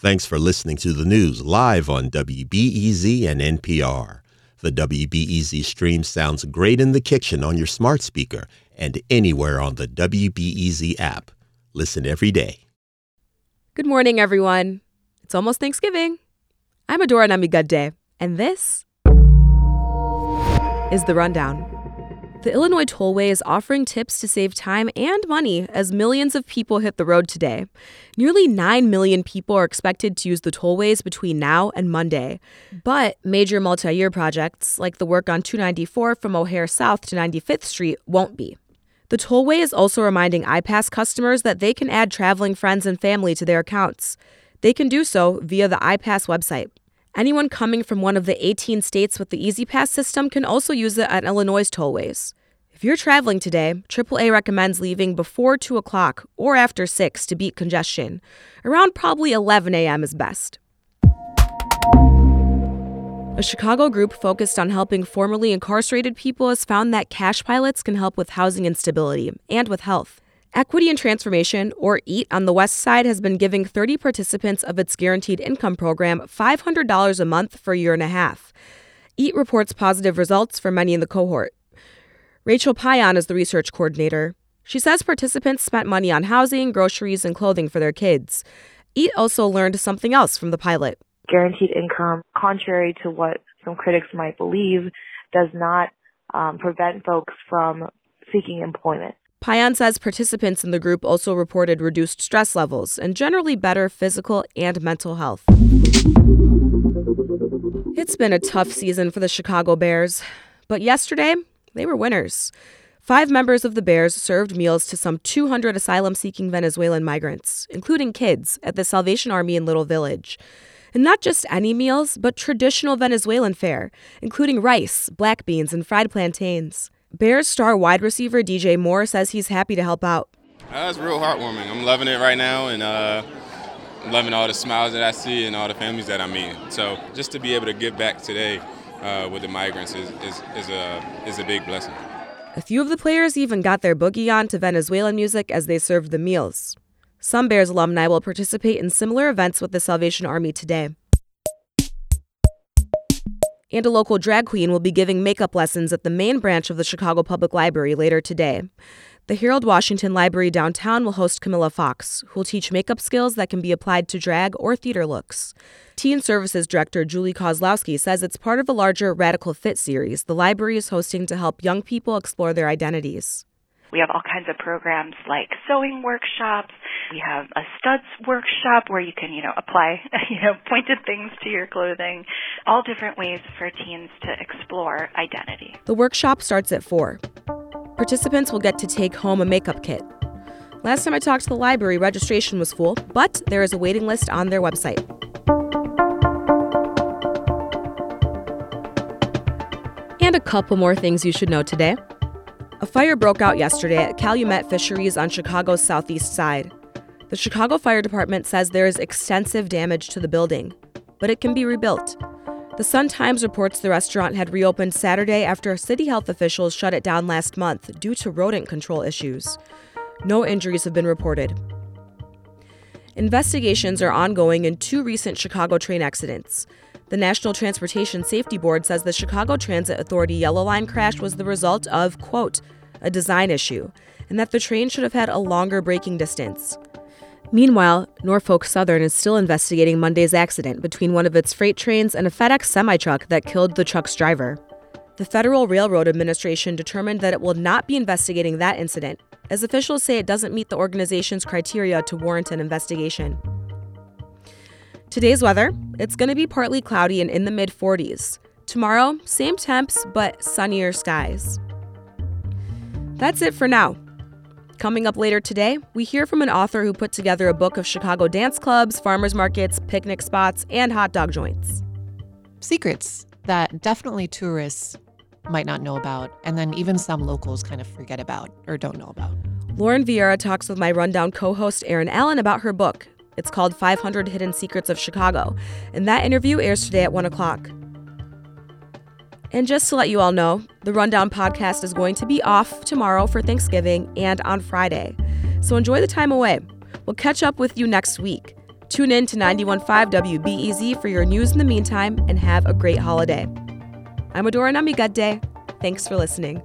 Thanks for listening to the news live on WBEZ and NPR. The WBEZ stream sounds great in the kitchen on your smart speaker and anywhere on the WBEZ app. Listen every day. Good morning, everyone. It's almost Thanksgiving. I'm Adora Namigadde, and this is The Rundown. The Illinois Tollway is offering tips to save time and money as millions of people hit the road today. Nearly 9 million people are expected to use the tollways between now and Monday. But major multi year projects, like the work on 294 from O'Hare South to 95th Street, won't be. The tollway is also reminding iPass customers that they can add traveling friends and family to their accounts. They can do so via the iPass website. Anyone coming from one of the 18 states with the E-ZPass system can also use it at Illinois tollways. If you're traveling today, AAA recommends leaving before 2 o'clock or after 6 to beat congestion. Around probably 11 a.m. is best. A Chicago group focused on helping formerly incarcerated people has found that cash pilots can help with housing instability and with health. Equity and Transformation, or EAT, on the West Side has been giving 30 participants of its guaranteed income program $500 a month for a year and a half. EAT reports positive results for many in the cohort. Rachel Payan is the research coordinator. She says participants spent money on housing, groceries, and clothing for their kids. EAT also learned something else from the pilot. Guaranteed income, contrary to what some critics might believe, does not um, prevent folks from seeking employment. Payan says participants in the group also reported reduced stress levels and generally better physical and mental health. It's been a tough season for the Chicago Bears, but yesterday they were winners. Five members of the Bears served meals to some 200 asylum seeking Venezuelan migrants, including kids, at the Salvation Army in Little Village. And not just any meals, but traditional Venezuelan fare, including rice, black beans, and fried plantains. Bears star wide receiver DJ Moore says he's happy to help out. Uh, it's real heartwarming. I'm loving it right now, and uh, loving all the smiles that I see and all the families that I'm in. So just to be able to give back today uh, with the migrants is, is, is, a, is a big blessing. A few of the players even got their boogie on to Venezuelan music as they served the meals. Some Bears alumni will participate in similar events with the Salvation Army today and a local drag queen will be giving makeup lessons at the main branch of the Chicago Public Library later today. The Harold Washington Library downtown will host Camilla Fox, who will teach makeup skills that can be applied to drag or theater looks. Teen Services Director Julie Kozlowski says it's part of a larger Radical Fit series the library is hosting to help young people explore their identities. We have all kinds of programs like sewing workshops. We have a studs workshop where you can, you know, apply, you know, pointed things to your clothing. All different ways for teens to explore identity. The workshop starts at 4. Participants will get to take home a makeup kit. Last time I talked to the library, registration was full, but there is a waiting list on their website. And a couple more things you should know today. A fire broke out yesterday at Calumet Fisheries on Chicago's southeast side. The Chicago Fire Department says there is extensive damage to the building, but it can be rebuilt. The Sun Times reports the restaurant had reopened Saturday after city health officials shut it down last month due to rodent control issues. No injuries have been reported. Investigations are ongoing in two recent Chicago train accidents. The National Transportation Safety Board says the Chicago Transit Authority Yellow Line crash was the result of, quote, a design issue, and that the train should have had a longer braking distance. Meanwhile, Norfolk Southern is still investigating Monday's accident between one of its freight trains and a FedEx semi truck that killed the truck's driver. The Federal Railroad Administration determined that it will not be investigating that incident, as officials say it doesn't meet the organization's criteria to warrant an investigation. Today's weather it's going to be partly cloudy and in the mid 40s. Tomorrow, same temps, but sunnier skies. That's it for now. Coming up later today, we hear from an author who put together a book of Chicago dance clubs, farmers markets, picnic spots, and hot dog joints. Secrets that definitely tourists might not know about, and then even some locals kind of forget about or don't know about. Lauren Viera talks with my rundown co host Erin Allen about her book, it's called 500 Hidden Secrets of Chicago, and that interview airs today at 1 o'clock. And just to let you all know, the Rundown podcast is going to be off tomorrow for Thanksgiving and on Friday. So enjoy the time away. We'll catch up with you next week. Tune in to 91.5 WBEZ for your news in the meantime and have a great holiday. I'm Adora Namigadde. Thanks for listening.